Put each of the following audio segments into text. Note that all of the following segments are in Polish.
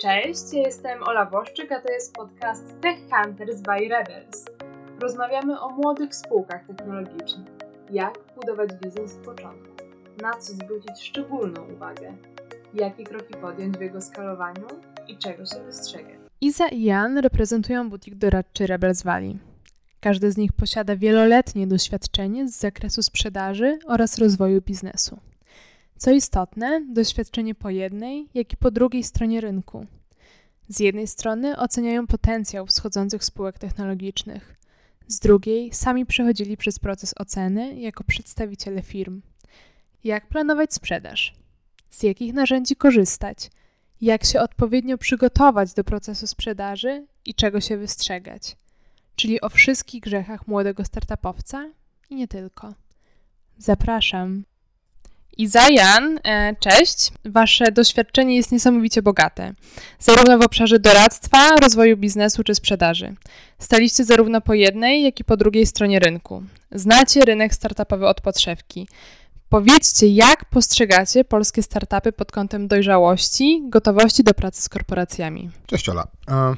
Cześć, jestem Ola Boszczyk, a to jest podcast Tech Hunters by Rebels. Rozmawiamy o młodych spółkach technologicznych. Jak budować biznes z początku? Na co zwrócić szczególną uwagę? Jakie kroki podjąć w jego skalowaniu i czego się wystrzegać? Iza i Jan reprezentują butik doradczy Rebels Valley. Każdy z nich posiada wieloletnie doświadczenie z zakresu sprzedaży oraz rozwoju biznesu. Co istotne, doświadczenie po jednej, jak i po drugiej stronie rynku. Z jednej strony oceniają potencjał wschodzących spółek technologicznych, z drugiej sami przechodzili przez proces oceny jako przedstawiciele firm. Jak planować sprzedaż? Z jakich narzędzi korzystać? Jak się odpowiednio przygotować do procesu sprzedaży i czego się wystrzegać? Czyli o wszystkich grzechach młodego startupowca i nie tylko. Zapraszam. Iza, Jan, e, cześć. Wasze doświadczenie jest niesamowicie bogate, zarówno w obszarze doradztwa, rozwoju biznesu czy sprzedaży. Staliście zarówno po jednej, jak i po drugiej stronie rynku. Znacie rynek startupowy od podszewki. Powiedzcie, jak postrzegacie polskie startupy pod kątem dojrzałości, gotowości do pracy z korporacjami? Cześć Ola. E,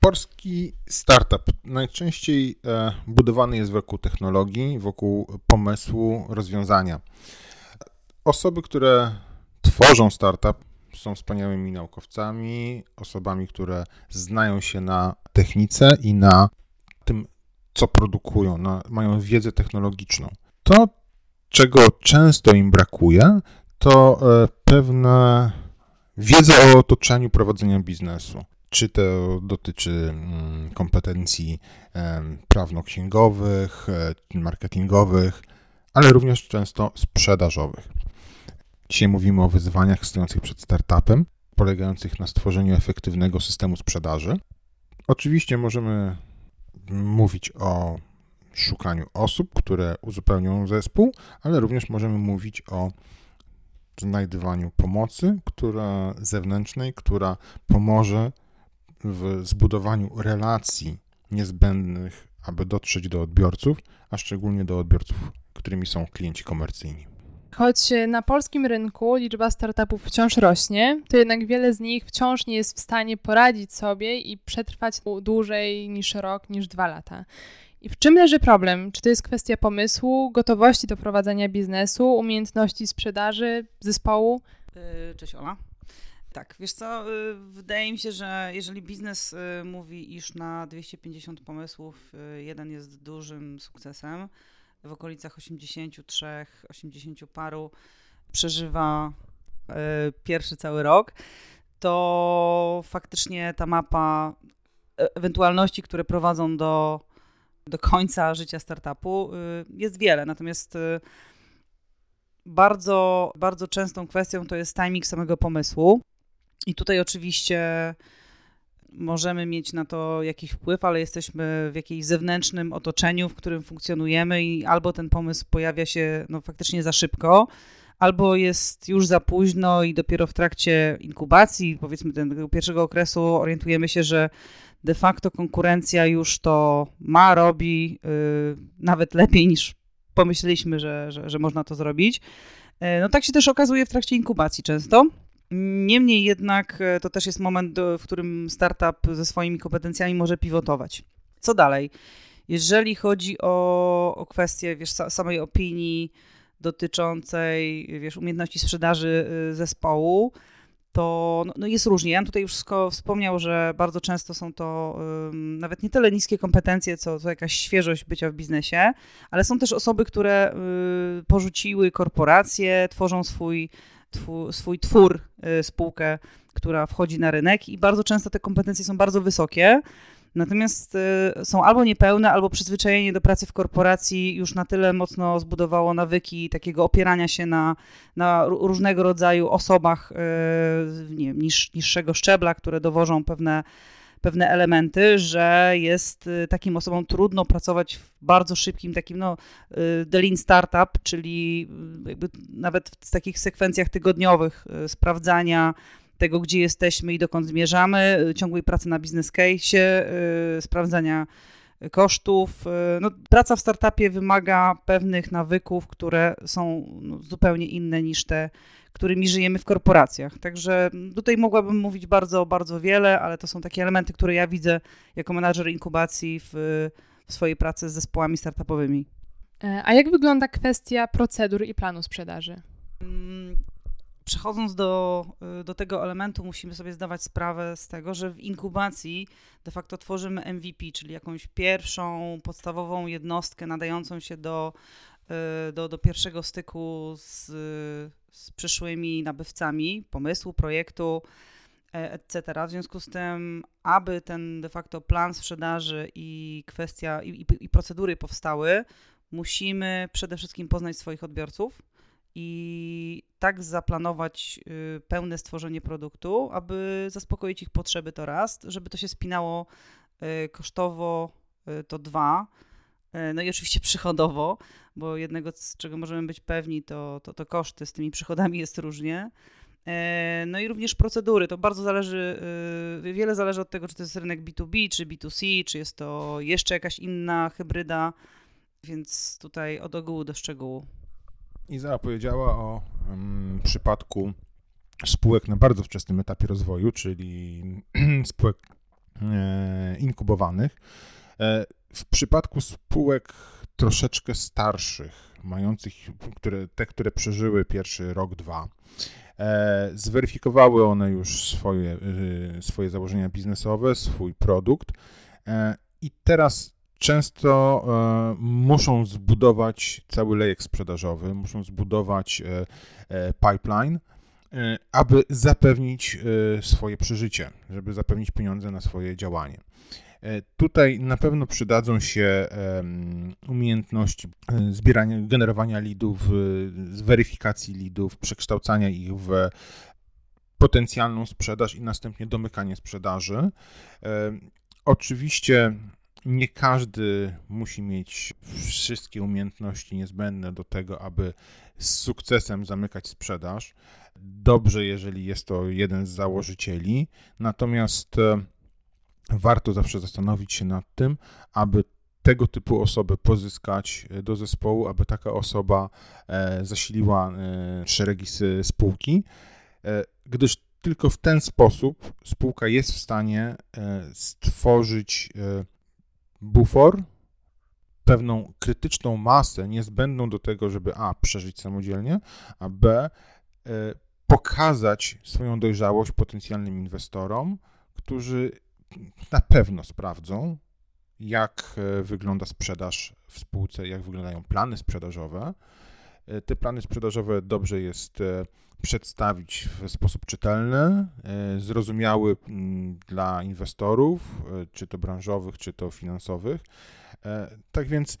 polski startup najczęściej e, budowany jest wokół technologii, wokół pomysłu, rozwiązania. Osoby, które tworzą startup, są wspaniałymi naukowcami, osobami, które znają się na technice i na tym, co produkują, na, mają wiedzę technologiczną. To, czego często im brakuje, to e, pewna wiedza o otoczeniu prowadzenia biznesu. Czy to dotyczy mm, kompetencji prawno-księgowych, e, marketingowych, ale również często sprzedażowych. Dzisiaj mówimy o wyzwaniach stojących przed startupem, polegających na stworzeniu efektywnego systemu sprzedaży. Oczywiście możemy mówić o szukaniu osób, które uzupełnią zespół, ale również możemy mówić o znajdywaniu pomocy, która zewnętrznej, która pomoże w zbudowaniu relacji niezbędnych, aby dotrzeć do odbiorców, a szczególnie do odbiorców, którymi są klienci komercyjni. Choć na polskim rynku liczba startupów wciąż rośnie, to jednak wiele z nich wciąż nie jest w stanie poradzić sobie i przetrwać dłużej niż rok, niż dwa lata. I w czym leży problem? Czy to jest kwestia pomysłu, gotowości do prowadzenia biznesu, umiejętności sprzedaży, zespołu? Y, cześć Ola. Tak, wiesz co, y, wydaje mi się, że jeżeli biznes y, mówi, iż na 250 pomysłów jeden jest dużym sukcesem, w okolicach 83, 80 paru przeżywa pierwszy cały rok, to faktycznie ta mapa e, ewentualności, które prowadzą do do końca życia startupu y, jest wiele. Natomiast bardzo, bardzo częstą kwestią to jest timing samego pomysłu. I tutaj oczywiście możemy mieć na to jakiś wpływ, ale jesteśmy w jakimś zewnętrznym otoczeniu, w którym funkcjonujemy i albo ten pomysł pojawia się no, faktycznie za szybko, albo jest już za późno i dopiero w trakcie inkubacji, powiedzmy tego pierwszego okresu, orientujemy się, że de facto konkurencja już to ma, robi yy, nawet lepiej niż pomyśleliśmy, że, że, że można to zrobić. Yy, no tak się też okazuje w trakcie inkubacji często. Niemniej jednak yy, to też jest moment, w którym startup ze swoimi kompetencjami może pivotować. Co dalej? Jeżeli chodzi o, o kwestię wiesz, samej opinii dotyczącej wiesz, umiejętności sprzedaży y, zespołu, to no, no jest różnie. Jan tutaj już wspomniał, że bardzo często są to um, nawet nie tyle niskie kompetencje, co, co jakaś świeżość bycia w biznesie, ale są też osoby, które y, porzuciły korporacje, tworzą swój, twu, swój twór, y, spółkę, która wchodzi na rynek i bardzo często te kompetencje są bardzo wysokie. Natomiast y, są albo niepełne, albo przyzwyczajenie do pracy w korporacji już na tyle mocno zbudowało nawyki takiego opierania się na, na różnego rodzaju osobach y, nie wiem, niż, niższego szczebla, które dowożą pewne, pewne elementy, że jest y, takim osobom trudno pracować w bardzo szybkim takim, no, the lean startup, czyli jakby nawet w takich sekwencjach tygodniowych sprawdzania tego, gdzie jesteśmy i dokąd zmierzamy, ciągłej pracy na biznes case, yy, sprawdzania kosztów. No, praca w startupie wymaga pewnych nawyków, które są no, zupełnie inne niż te, którymi żyjemy w korporacjach. Także tutaj mogłabym mówić bardzo, bardzo wiele, ale to są takie elementy, które ja widzę jako menadżer inkubacji w, w swojej pracy z zespołami startupowymi. E, a jak wygląda kwestia procedur i planu sprzedaży? Przechodząc do, y, do tego elementu, musimy sobie zdawać sprawę z tego, że w inkubacji de facto tworzymy MVP, czyli jakąś pierwszą, podstawową jednostkę nadającą się do, y, do, do pierwszego styku z, z przyszłymi nabywcami pomysłu, projektu, e, etc. W związku z tym, aby ten de facto plan sprzedaży i kwestia i, i, i procedury powstały, musimy przede wszystkim poznać swoich odbiorców i tak zaplanować y, pełne stworzenie produktu, aby zaspokoić ich potrzeby to raz, żeby to się spinało y, kosztowo y, to dwa, no i oczywiście przychodowo, bo jednego, z czego możemy być pewni, to, to, to koszty z tymi przychodami jest różnie. No i również procedury. To bardzo zależy, wiele zależy od tego, czy to jest rynek B2B, czy B2C, czy jest to jeszcze jakaś inna hybryda, więc tutaj od ogółu do szczegółu. Iza powiedziała o um, przypadku spółek na bardzo wczesnym etapie rozwoju, czyli spółek e, inkubowanych. E, w przypadku spółek troszeczkę starszych, mających, które, te, które przeżyły pierwszy rok, dwa, e, zweryfikowały one już swoje, e, swoje założenia biznesowe, swój produkt e, i teraz często e, muszą zbudować cały lejek sprzedażowy, muszą zbudować e, e, pipeline, aby zapewnić swoje przeżycie, żeby zapewnić pieniądze na swoje działanie. Tutaj na pewno przydadzą się umiejętności zbierania, generowania leadów, weryfikacji leadów, przekształcania ich w potencjalną sprzedaż i następnie domykanie sprzedaży. Oczywiście nie każdy musi mieć wszystkie umiejętności niezbędne do tego, aby z sukcesem zamykać sprzedaż. Dobrze, jeżeli jest to jeden z założycieli, natomiast e, warto zawsze zastanowić się nad tym, aby tego typu osobę pozyskać e, do zespołu, aby taka osoba e, zasiliła szeregi spółki, gdyż tylko w ten sposób spółka jest w stanie stworzyć bufor, pewną krytyczną masę niezbędną do tego, żeby a. przeżyć samodzielnie, a b. E, pokazać swoją dojrzałość potencjalnym inwestorom, którzy na pewno sprawdzą, jak e, wygląda sprzedaż w spółce, jak wyglądają plany sprzedażowe. E, te plany sprzedażowe dobrze jest przedstawić w sposób czytelny, e, zrozumiały mm, dla inwestorów, e, czy to branżowych, czy to finansowych. E, tak więc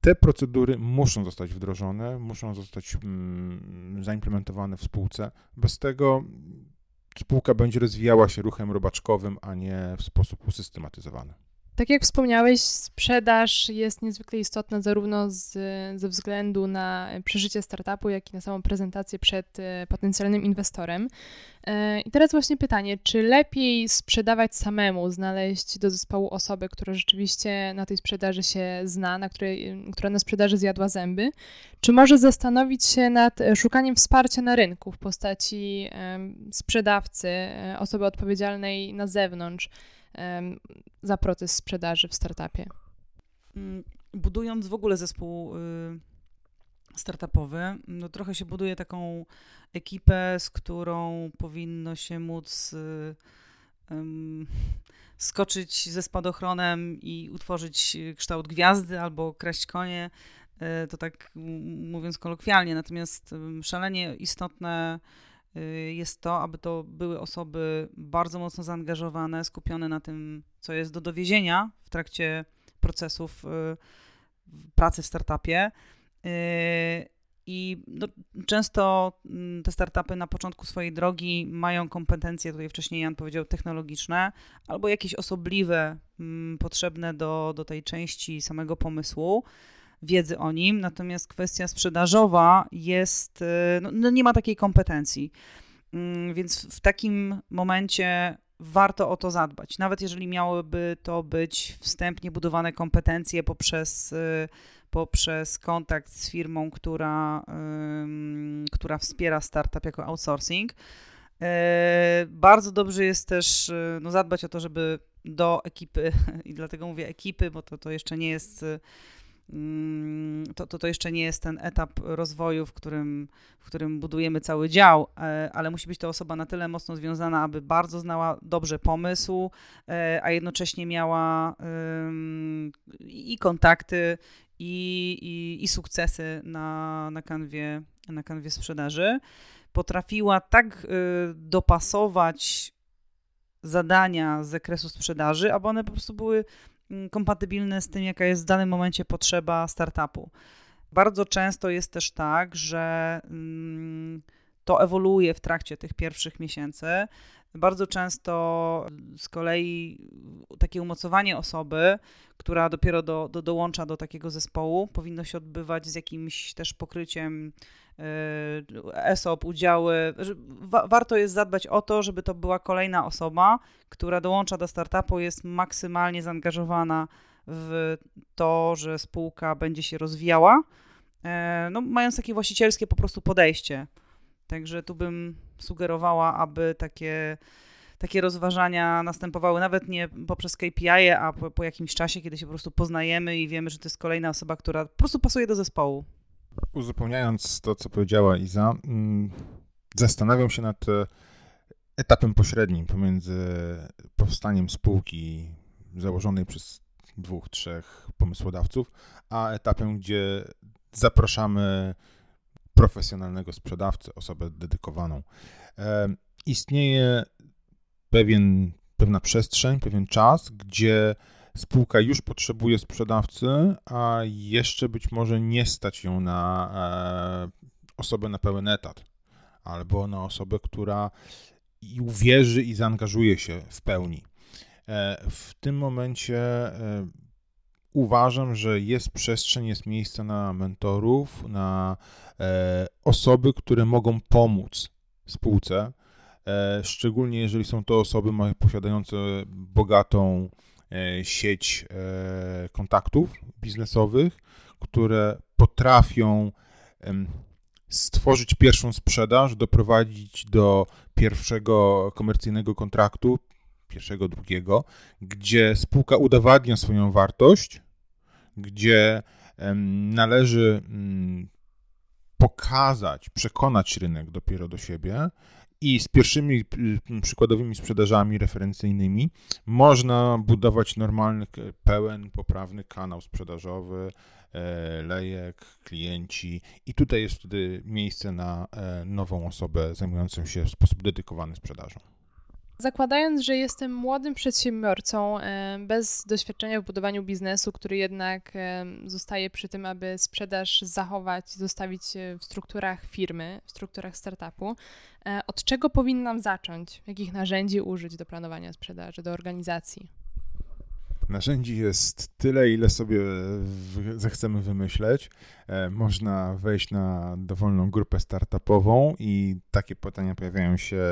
te procedury muszą zostać wdrożone, muszą zostać mm, zaimplementowane w spółce. Bez tego spółka będzie rozwijała się ruchem robaczkowym, a nie w sposób usystematyzowany. Tak jak wspomniałeś, sprzedaż jest niezwykle istotna zarówno z, ze względu na przeżycie startupu, jak i na samą prezentację przed e, potencjalnym inwestorem. E, I teraz właśnie pytanie, czy lepiej sprzedawać samemu, znaleźć do zespołu osobę, która rzeczywiście na tej sprzedaży się zna, na której, która na sprzedaży zjadła zęby, czy może zastanowić się nad szukaniem wsparcia na rynku w postaci sprzedawcy, e, osoby odpowiedzialnej na zewnątrz, za proces sprzedaży w startupie? Mm, budując w ogóle zespół y, startupowy, no trochę się buduje taką ekipę, z którą powinno się móc um, skoczyć ze spadochronem i utworzyć kształt gwiazdy albo kraść konie. Y, to tak mówiąc kolokwialnie, natomiast szalenie istotne Y, jest to, aby to były osoby bardzo mocno zaangażowane, skupione na tym, co jest do dowiezienia w trakcie procesów y, pracy w startupie. Y, I no, często mm, te startupy na początku swojej drogi mają kompetencje, tutaj wcześniej Jan powiedział, technologiczne, albo jakieś osobliwe, mm, potrzebne do, do tej części samego pomysłu wiedzy o nim, natomiast kwestia sprzedażowa jest, y, no, no nie ma takiej kompetencji. Mm, więc w takim momencie warto o to zadbać. Nawet jeżeli miałyby to być wstępnie budowane kompetencje poprzez, y, poprzez kontakt z firmą, która, która wspiera startup jako outsourcing. E, bardzo dobrze jest też y, no, zadbać o to, żeby do ekipy, i dlatego mówię ekipy, bo to, to jeszcze nie jest to, to, to jeszcze nie jest ten etap rozwoju, w którym, w którym budujemy cały dział, e, ale musi być to osoba na tyle mocno związana, aby bardzo znała dobrze pomysł, e, a jednocześnie miała i kontakty, i, i, i sukcesy na, na, kanwie, na kanwie sprzedaży. Potrafiła tak y, dopasować zadania z zakresu sprzedaży, aby one po prostu były Mm, kompatybilne z tym, jaka jest w danym momencie potrzeba startupu. Bardzo często jest też tak, że mm, to ewoluuje w trakcie tych pierwszych miesięcy. Bardzo często z kolei takie umocowanie osoby, która dopiero do, do, dołącza do takiego zespołu, powinno się odbywać z jakimś też pokryciem ESOP, udziały. Wa warto jest zadbać o to, żeby to była kolejna osoba, która dołącza do startupu, jest maksymalnie zaangażowana w to, że spółka będzie się rozwijała, e, no, mając takie właścicielskie po prostu podejście. Także tu bym sugerowała, aby takie, takie rozważania następowały nawet nie poprzez KPI, a po, po jakimś czasie, kiedy się po prostu poznajemy i wiemy, że to jest kolejna osoba, która po prostu pasuje do zespołu. Uzupełniając to, co powiedziała Iza, mm, zastanawiam się nad e, etapem pośrednim pomiędzy powstaniem spółki założonej przez dwóch, trzech pomysłodawców, a etapem, gdzie zapraszamy profesjonalnego sprzedawcę, osobę dedykowaną. E, istnieje pewien, pewna przestrzeń, pewien czas, gdzie spółka już potrzebuje sprzedawcy, a jeszcze być może nie stać ją na e, osobę na pełen etat, albo na osobę, która uwierzy i zaangażuje się w pełni. E, w tym momencie e, uważam, że jest przestrzeń, jest miejsce na mentorów, na osoby, które mogą pomóc spółce, szczególnie jeżeli są to osoby posiadające bogatą sieć e, kontaktów biznesowych, które potrafią stworzyć pierwszą sprzedaż, doprowadzić do pierwszego komercyjnego kontraktu, pierwszego, drugiego, gdzie spółka udowadnia swoją wartość, gdzie należy mm, pokazać, przekonać rynek dopiero do siebie i z pierwszymi przykładowymi sprzedażami referencyjnymi można budować normalny, pełen, poprawny kanał sprzedażowy, e, lejek, klienci i tutaj jest wtedy miejsce na e, nową osobę zajmującą się w sposób dedykowany sprzedażą. Zakładając, że jestem młodym przedsiębiorcą e, bez doświadczenia w budowaniu biznesu, który jednak e, zostaje przy tym, aby sprzedaż zachować, zostawić w strukturach firmy, w strukturach startupu, e, od czego powinnam zacząć? Jakich narzędzi użyć do planowania sprzedaży, do organizacji? Narzędzi jest tyle, ile sobie zechcemy wymyśleć. E, można wejść na dowolną grupę startupową i takie pytania pojawiają się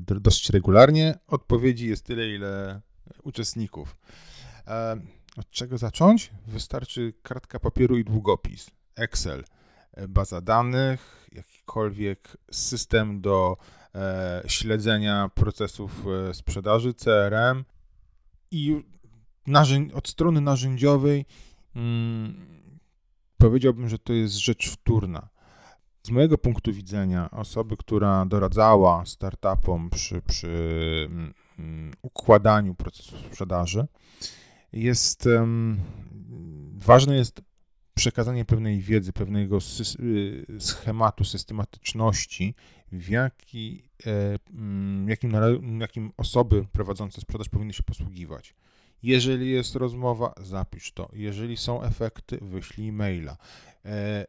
dość regularnie. Odpowiedzi jest tyle, ile uczestników. E, od czego zacząć? Wystarczy kartka papieru i długopis. Excel, e, baza danych, jakikolwiek system do śledzenia procesów sprzedaży, CRM i od strony narzędziowej hmm, powiedziałbym, że to jest rzecz wtórna. Z mojego punktu widzenia, osoby, która doradzała startupom przy, przy hmm, układaniu procesu sprzedaży, jest um, ważne jest przekazanie pewnej wiedzy, pewnego y, schematu, systematyczności, w jaki, e, mm, jakim, jakim osoby prowadzące sprzedaż powinny się posługiwać. Jeżeli jest rozmowa, zapisz to. Jeżeli są efekty, wyślij maila. E,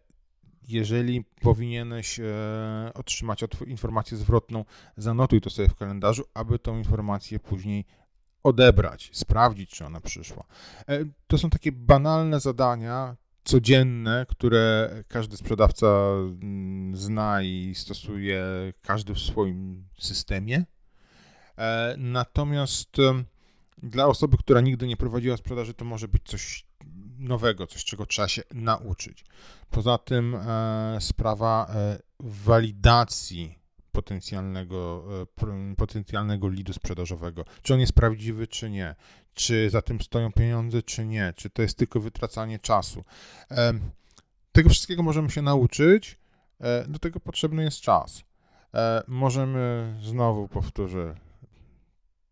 jeżeli powinieneś e, otrzymać informację zwrotną, zanotuj to sobie w kalendarzu, aby tą informację później odebrać, sprawdzić, czy ona przyszła. E, to są takie banalne zadania, codzienne, które każdy sprzedawca mm, zna i stosuje każdy w swoim systemie natomiast dla osoby, która nigdy nie prowadziła sprzedaży, to może być coś nowego, coś, czego trzeba się nauczyć. Poza tym e, sprawa walidacji potencjalnego, potencjalnego lidu sprzedażowego. Czy on jest prawdziwy, czy nie? Czy za tym stoją pieniądze, czy nie? Czy to jest tylko wytracanie czasu? Tego wszystkiego możemy się nauczyć. Do tego potrzebny jest czas. Możemy, znowu powtórzę,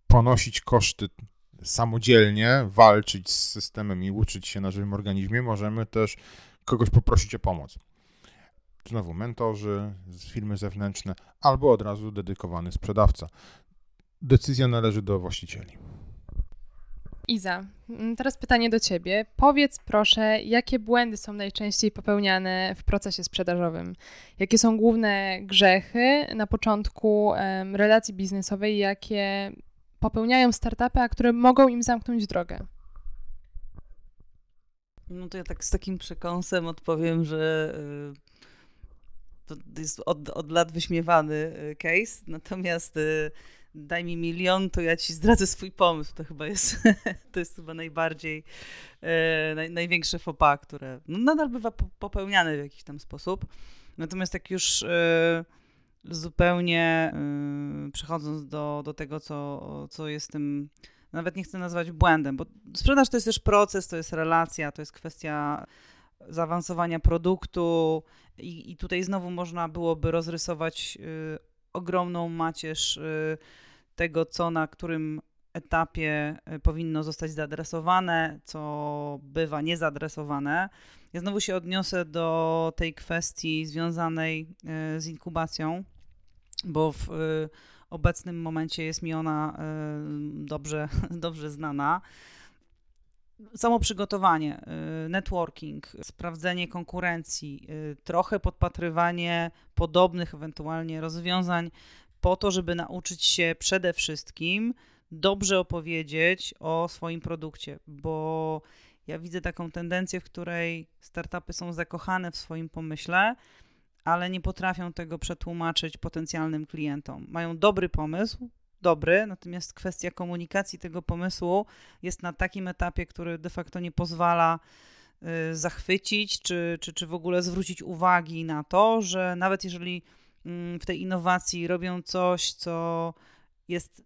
ponosić koszty samodzielnie, walczyć z systemem i uczyć się na żywym organizmie, możemy też kogoś poprosić o pomoc. Znowu mentorzy firmy zewnętrzne albo od razu dedykowany sprzedawca. Decyzja należy do właścicieli. Iza, mm, teraz pytanie do Ciebie. Powiedz proszę, jakie błędy są najczęściej popełniane w procesie sprzedażowym? Jakie są główne grzechy na początku relacji biznesowej, jakie popełniają startupy, a które mogą im zamknąć drogę? No to ja tak z takim przekąsem odpowiem, że y, to jest od, od lat wyśmiewany y, case, natomiast y, daj mi milion, to ja ci zdradzę swój pomysł. To chyba jest, to jest chyba najbardziej, naj, największe fopa, które no, nadal bywa popełniane w jakiś tam sposób. Natomiast jak już zupełnie yy, przechodząc do, do tego, co, co jest tym, nawet nie chcę nazwać błędem, bo sprzedaż to jest też proces, to jest relacja, to jest kwestia zaawansowania produktu i, i tutaj znowu można byłoby rozrysować yy, ogromną macierz yy, tego, co na którym etapie y, powinno zostać zaadresowane, co bywa niezadresowane. Ja znowu się odniosę do tej kwestii związanej y, z inkubacją bo w y, obecnym momencie jest mi ona y, dobrze, dobrze znana. Samo przygotowanie, y, networking, sprawdzenie konkurencji, trochę podpatrywanie podobnych ewentualnie rozwiązań po to, żeby nauczyć się przede wszystkim dobrze opowiedzieć o swoim produkcie, bo ja widzę taką tendencję, w której startupy są zakochane w swoim pomyśle, ale nie potrafią tego przetłumaczyć potencjalnym klientom. Mają dobry pomysł, dobry, natomiast kwestia komunikacji tego pomysłu jest na takim etapie, który de facto nie pozwala y, zachwycić, czy, czy, czy w ogóle zwrócić uwagi na to, że nawet jeżeli mm, w tej innowacji robią coś, co jest,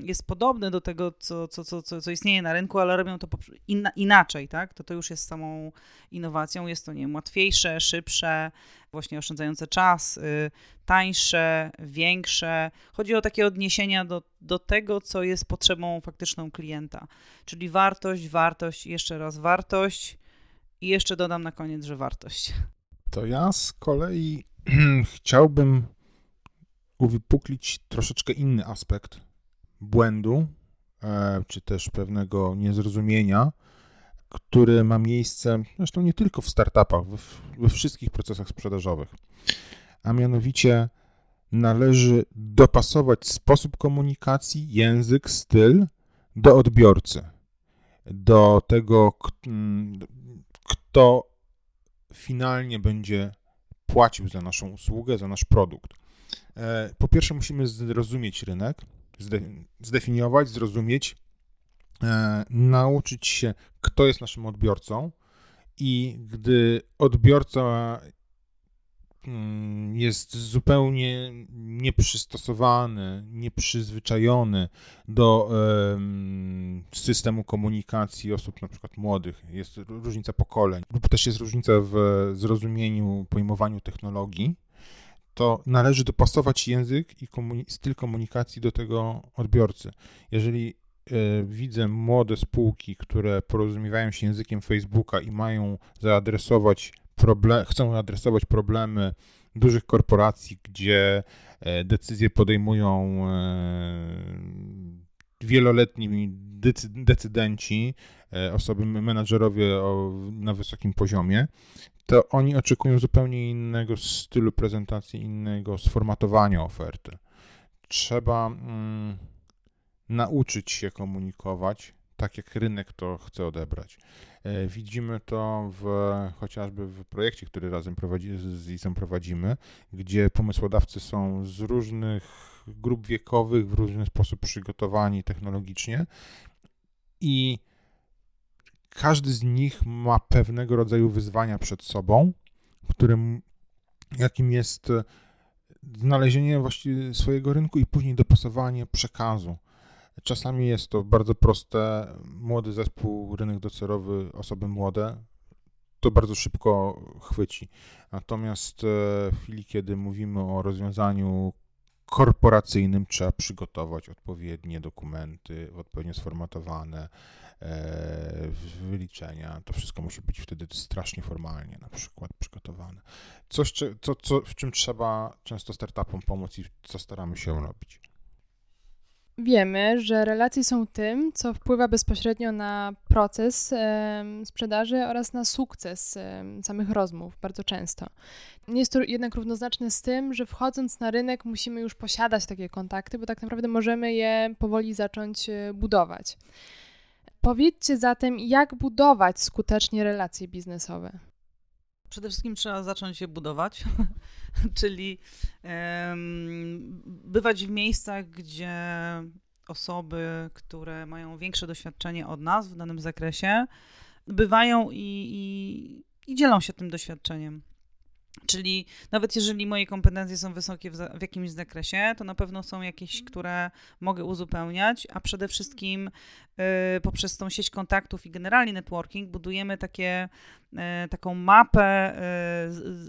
jest podobny do tego, co, co, co, co istnieje na rynku, ale robią to inaczej, tak? To to już jest samą innowacją. Jest to, nie wiem, łatwiejsze, szybsze, właśnie oszczędzające czas, y, tańsze, większe. Chodzi o takie odniesienia do, do tego, co jest potrzebą faktyczną klienta. Czyli wartość, wartość, jeszcze raz wartość i jeszcze dodam na koniec, że wartość. To ja z kolei chciałbym uwypuklić troszeczkę inny aspekt błędu, e, czy też pewnego niezrozumienia, które ma miejsce, zresztą nie tylko w startupach, we, we wszystkich procesach sprzedażowych. A mianowicie należy dopasować sposób komunikacji, język, styl do odbiorcy, do tego, kto finalnie będzie płacił za naszą usługę, za nasz produkt. E, po pierwsze, musimy zrozumieć rynek, zdefiniować, zrozumieć, e, nauczyć się, kto jest naszym odbiorcą, i gdy odbiorca mm, jest zupełnie nieprzystosowany, nieprzyzwyczajony do systemu komunikacji osób na przykład młodych, jest różnica pokoleń, lub też jest różnica w zrozumieniu, pojmowaniu technologii, to należy dopasować język i styl komunikacji do tego odbiorcy. Jeżeli y, widzę młode spółki, które porozumiewają się językiem Facebooka i mają zaadresować problem, chcą adresować problemy dużych korporacji, gdzie e, decyzje podejmują e, wieloletni decydenci, osoby menadżerowie na wysokim poziomie, to oni oczekują zupełnie innego stylu prezentacji, innego sformatowania oferty. Trzeba mm, nauczyć się komunikować tak, jak rynek to chce odebrać. E, widzimy to w, chociażby w projekcie, który razem prowadzi, z ISem prowadzimy, gdzie pomysłodawcy są z różnych grup wiekowych, w różny sposób przygotowani technologicznie i każdy z nich ma pewnego rodzaju wyzwania przed sobą, którym jakim jest znalezienie właściwie swojego rynku i później dopasowanie przekazu. Czasami jest to bardzo proste, młody zespół, rynek docelowy, osoby młode, to bardzo szybko chwyci. Natomiast e, w chwili, kiedy mówimy o rozwiązaniu korporacyjnym, trzeba przygotować odpowiednie dokumenty, odpowiednio sformatowane, e, wyliczenia. To wszystko musi być wtedy strasznie formalnie na przykład przygotowane. Coś, co, co, w czym trzeba często startupom pomóc i co staramy się robić wiemy, że relacje są tym, co wpływa bezpośrednio na proces sprzedaży oraz na sukces samych rozmów bardzo często. Nie jest to jednak równoznaczne z tym, że wchodząc na rynek musimy już posiadać takie kontakty, bo tak naprawdę możemy je powoli zacząć e, budować. Powiedzcie zatem, jak budować skutecznie relacje biznesowe. Przede wszystkim trzeba zacząć je budować, czyli bywać w miejscach, gdzie osoby, które mają większe doświadczenie od nas w danym zakresie, bywają i, i, i dzielą się tym doświadczeniem. Czyli nawet jeżeli moje kompetencje są wysokie w, za, w, jakimś zakresie, to na pewno są jakieś, które mogę uzupełniać, a przede wszystkim y, poprzez tą sieć kontaktów i generalnie networking budujemy takie, y, taką mapę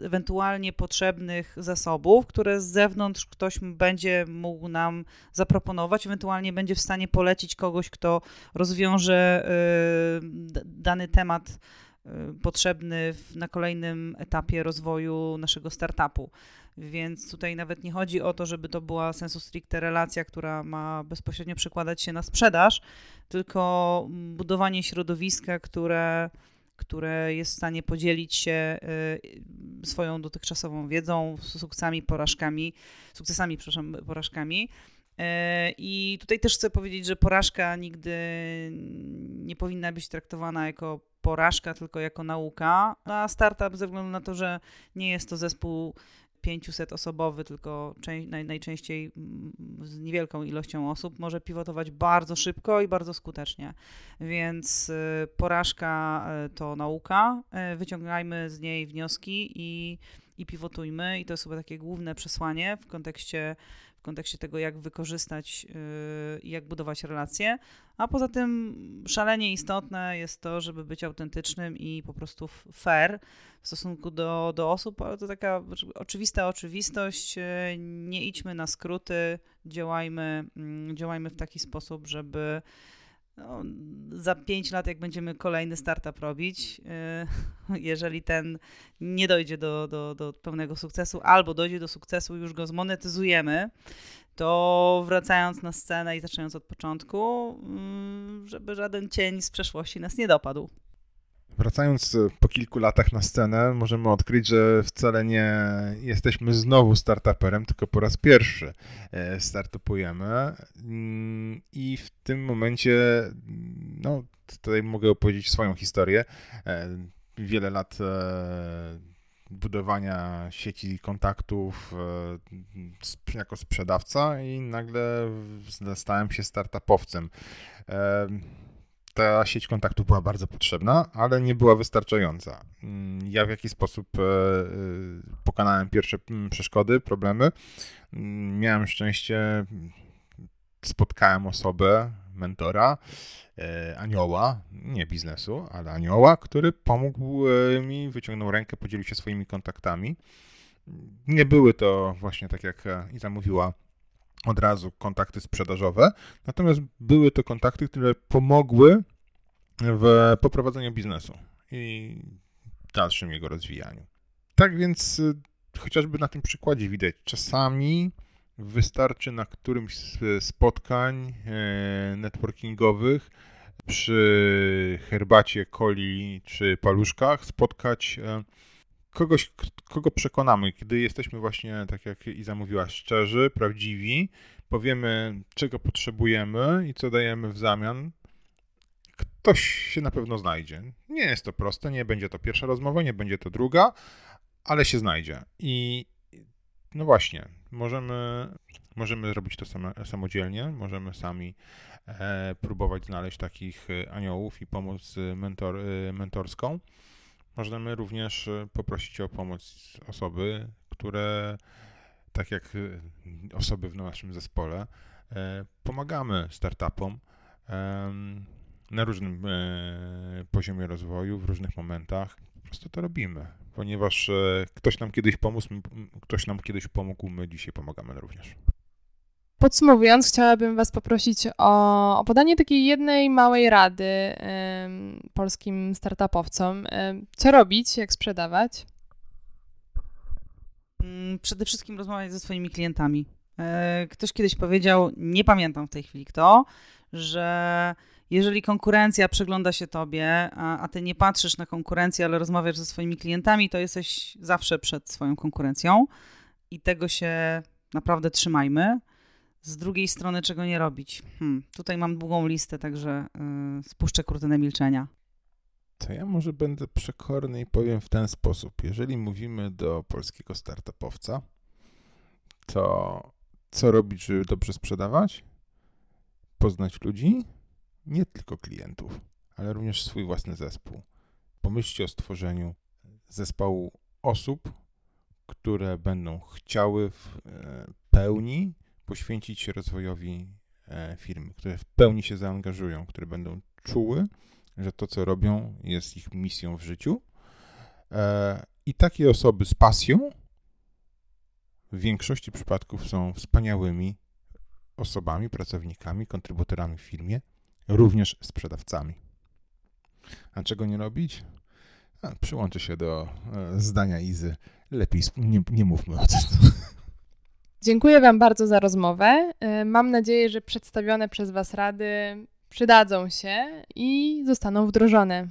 y, ewentualnie potrzebnych zasobów, które z zewnątrz ktoś będzie mógł nam zaproponować, ewentualnie będzie w stanie polecić kogoś, kto rozwiąże dany temat Y, potrzebny na kolejnym etapie rozwoju naszego startupu. Więc tutaj nawet nie chodzi o to, żeby to była sensu stricte relacja, która ma bezpośrednio przekładać się na sprzedaż, tylko budowanie środowiska, które, które jest w stanie podzielić się y, swoją dotychczasową wiedzą, sukcesami, porażkami, sukcesami, przepraszam, porażkami. Y, I tutaj też chcę powiedzieć, że porażka nigdy nie powinna być traktowana jako porażka, tylko jako nauka. A startup ze względu na to, że nie jest to zespół 500 osobowy, tylko najczęściej mm, z niewielką ilością osób, może pivotować bardzo szybko i bardzo skutecznie. Więc y, porażka y, to nauka, y, wyciągajmy z niej wnioski i, i pivotujmy. I to jest chyba takie główne przesłanie w kontekście w kontekście tego, jak wykorzystać y, i jak budować relacje. A poza tym szalenie istotne jest to, żeby być autentycznym i po prostu fair w stosunku do, do osób, ale to taka oczywista oczywistość. Y, nie idźmy na skróty, działajmy, mm, działajmy w taki sposób, żeby no, za 5 lat, jak będziemy kolejny startup robić, y, jeżeli ten nie dojdzie do, do, do pełnego sukcesu, albo dojdzie do sukcesu, już go zmonetyzujemy, to wracając na scenę i zaczynając od początku, mm, żeby żaden cień z przeszłości nas nie dopadł. Wracając e, po kilku latach na scenę, możemy odkryć, że wcale nie jesteśmy znowu startuperem, tylko po raz pierwszy e, startupujemy. Mm, I w tym momencie, no, tutaj mogę opowiedzieć swoją historię. E, wiele lat budowania sieci kontaktów jako sprzedawca i nagle stałem się startupowcem ta sieć kontaktów była bardzo potrzebna, ale nie była wystarczająca. Mm, ja w jakiś sposób e, e, pokonałem pierwsze mm, przeszkody, problemy. Mm, miałem szczęście, spotkałem osobę, mentora, e, anioła, nie biznesu, ale anioła, który pomógł mi, wyciągnął rękę, podzielił się swoimi kontaktami. Nie były to właśnie tak jak Iza mówiła, od razu kontakty sprzedażowe, natomiast były to kontakty, które pomogły w poprowadzeniu biznesu i dalszym jego rozwijaniu. Tak więc y, chociażby na tym przykładzie widać, czasami wystarczy na którymś z spotkań e, networkingowych przy herbacie, coli czy paluszkach spotkać e, kogoś, kogo przekonamy, kiedy jesteśmy właśnie, tak jak Iza mówiła, szczerzy, prawdziwi, powiemy, czego potrzebujemy i co dajemy w zamian, ktoś się na pewno znajdzie. Nie jest to proste, nie będzie to pierwsza rozmowa, nie będzie to druga, ale się znajdzie. I no właśnie, możemy, Możemy robić to samodzielnie, możemy sami e, próbować znaleźć takich e, aniołów i pomoc mentor, mentorską. Możemy również poprosić o pomoc osoby, które, tak jak osoby w naszym zespole, pomagamy startupom na różnym poziomie rozwoju, w różnych momentach. Po prostu to robimy ponieważ e, ktoś nam kiedyś pomógł, ktoś nam kiedyś pomógł, my dzisiaj pomagamy również. Podsumowując, chciałabym Was poprosić o, o podanie takiej jednej małej rady polskim startupowcom. co robić, jak sprzedawać? Mm, przede wszystkim rozmawiać ze swoimi klientami. E, ktoś kiedyś powiedział, nie pamiętam w tej chwili kto, że jeżeli konkurencja przygląda się tobie, a, a, ty nie patrzysz na konkurencję, ale rozmawiasz ze swoimi klientami, to jesteś zawsze przed swoją konkurencją i tego się naprawdę trzymajmy. Z drugiej strony, czego nie robić? Hmm, tutaj mam długą listę, także yy, spuszczę kurtynę milczenia. To ja może będę przekorny i powiem w ten sposób. Jeżeli mówimy do polskiego startupowca, to co robić, żeby dobrze sprzedawać? Poznać ludzi, nie tylko klientów, ale również swój własny zespół. Pomyślcie o stworzeniu zespołu osób, które będą chciały w e, pełni poświęcić się rozwojowi e, firmy, które w pełni się zaangażują, które będą czuły, że to, co robią, jest ich misją w życiu. E, I takie osoby z pasją w większości przypadków są wspaniałymi osobami, pracownikami, kontrybutorami w firmie, również sprzedawcami. A czego nie robić? A, przyłączę się do e, zdania Izy. Lepiej nie, nie mówmy o tym. Dziękuję Wam bardzo za rozmowę. E, mam nadzieję, że przedstawione przez Was rady przydadzą się i zostaną wdrożone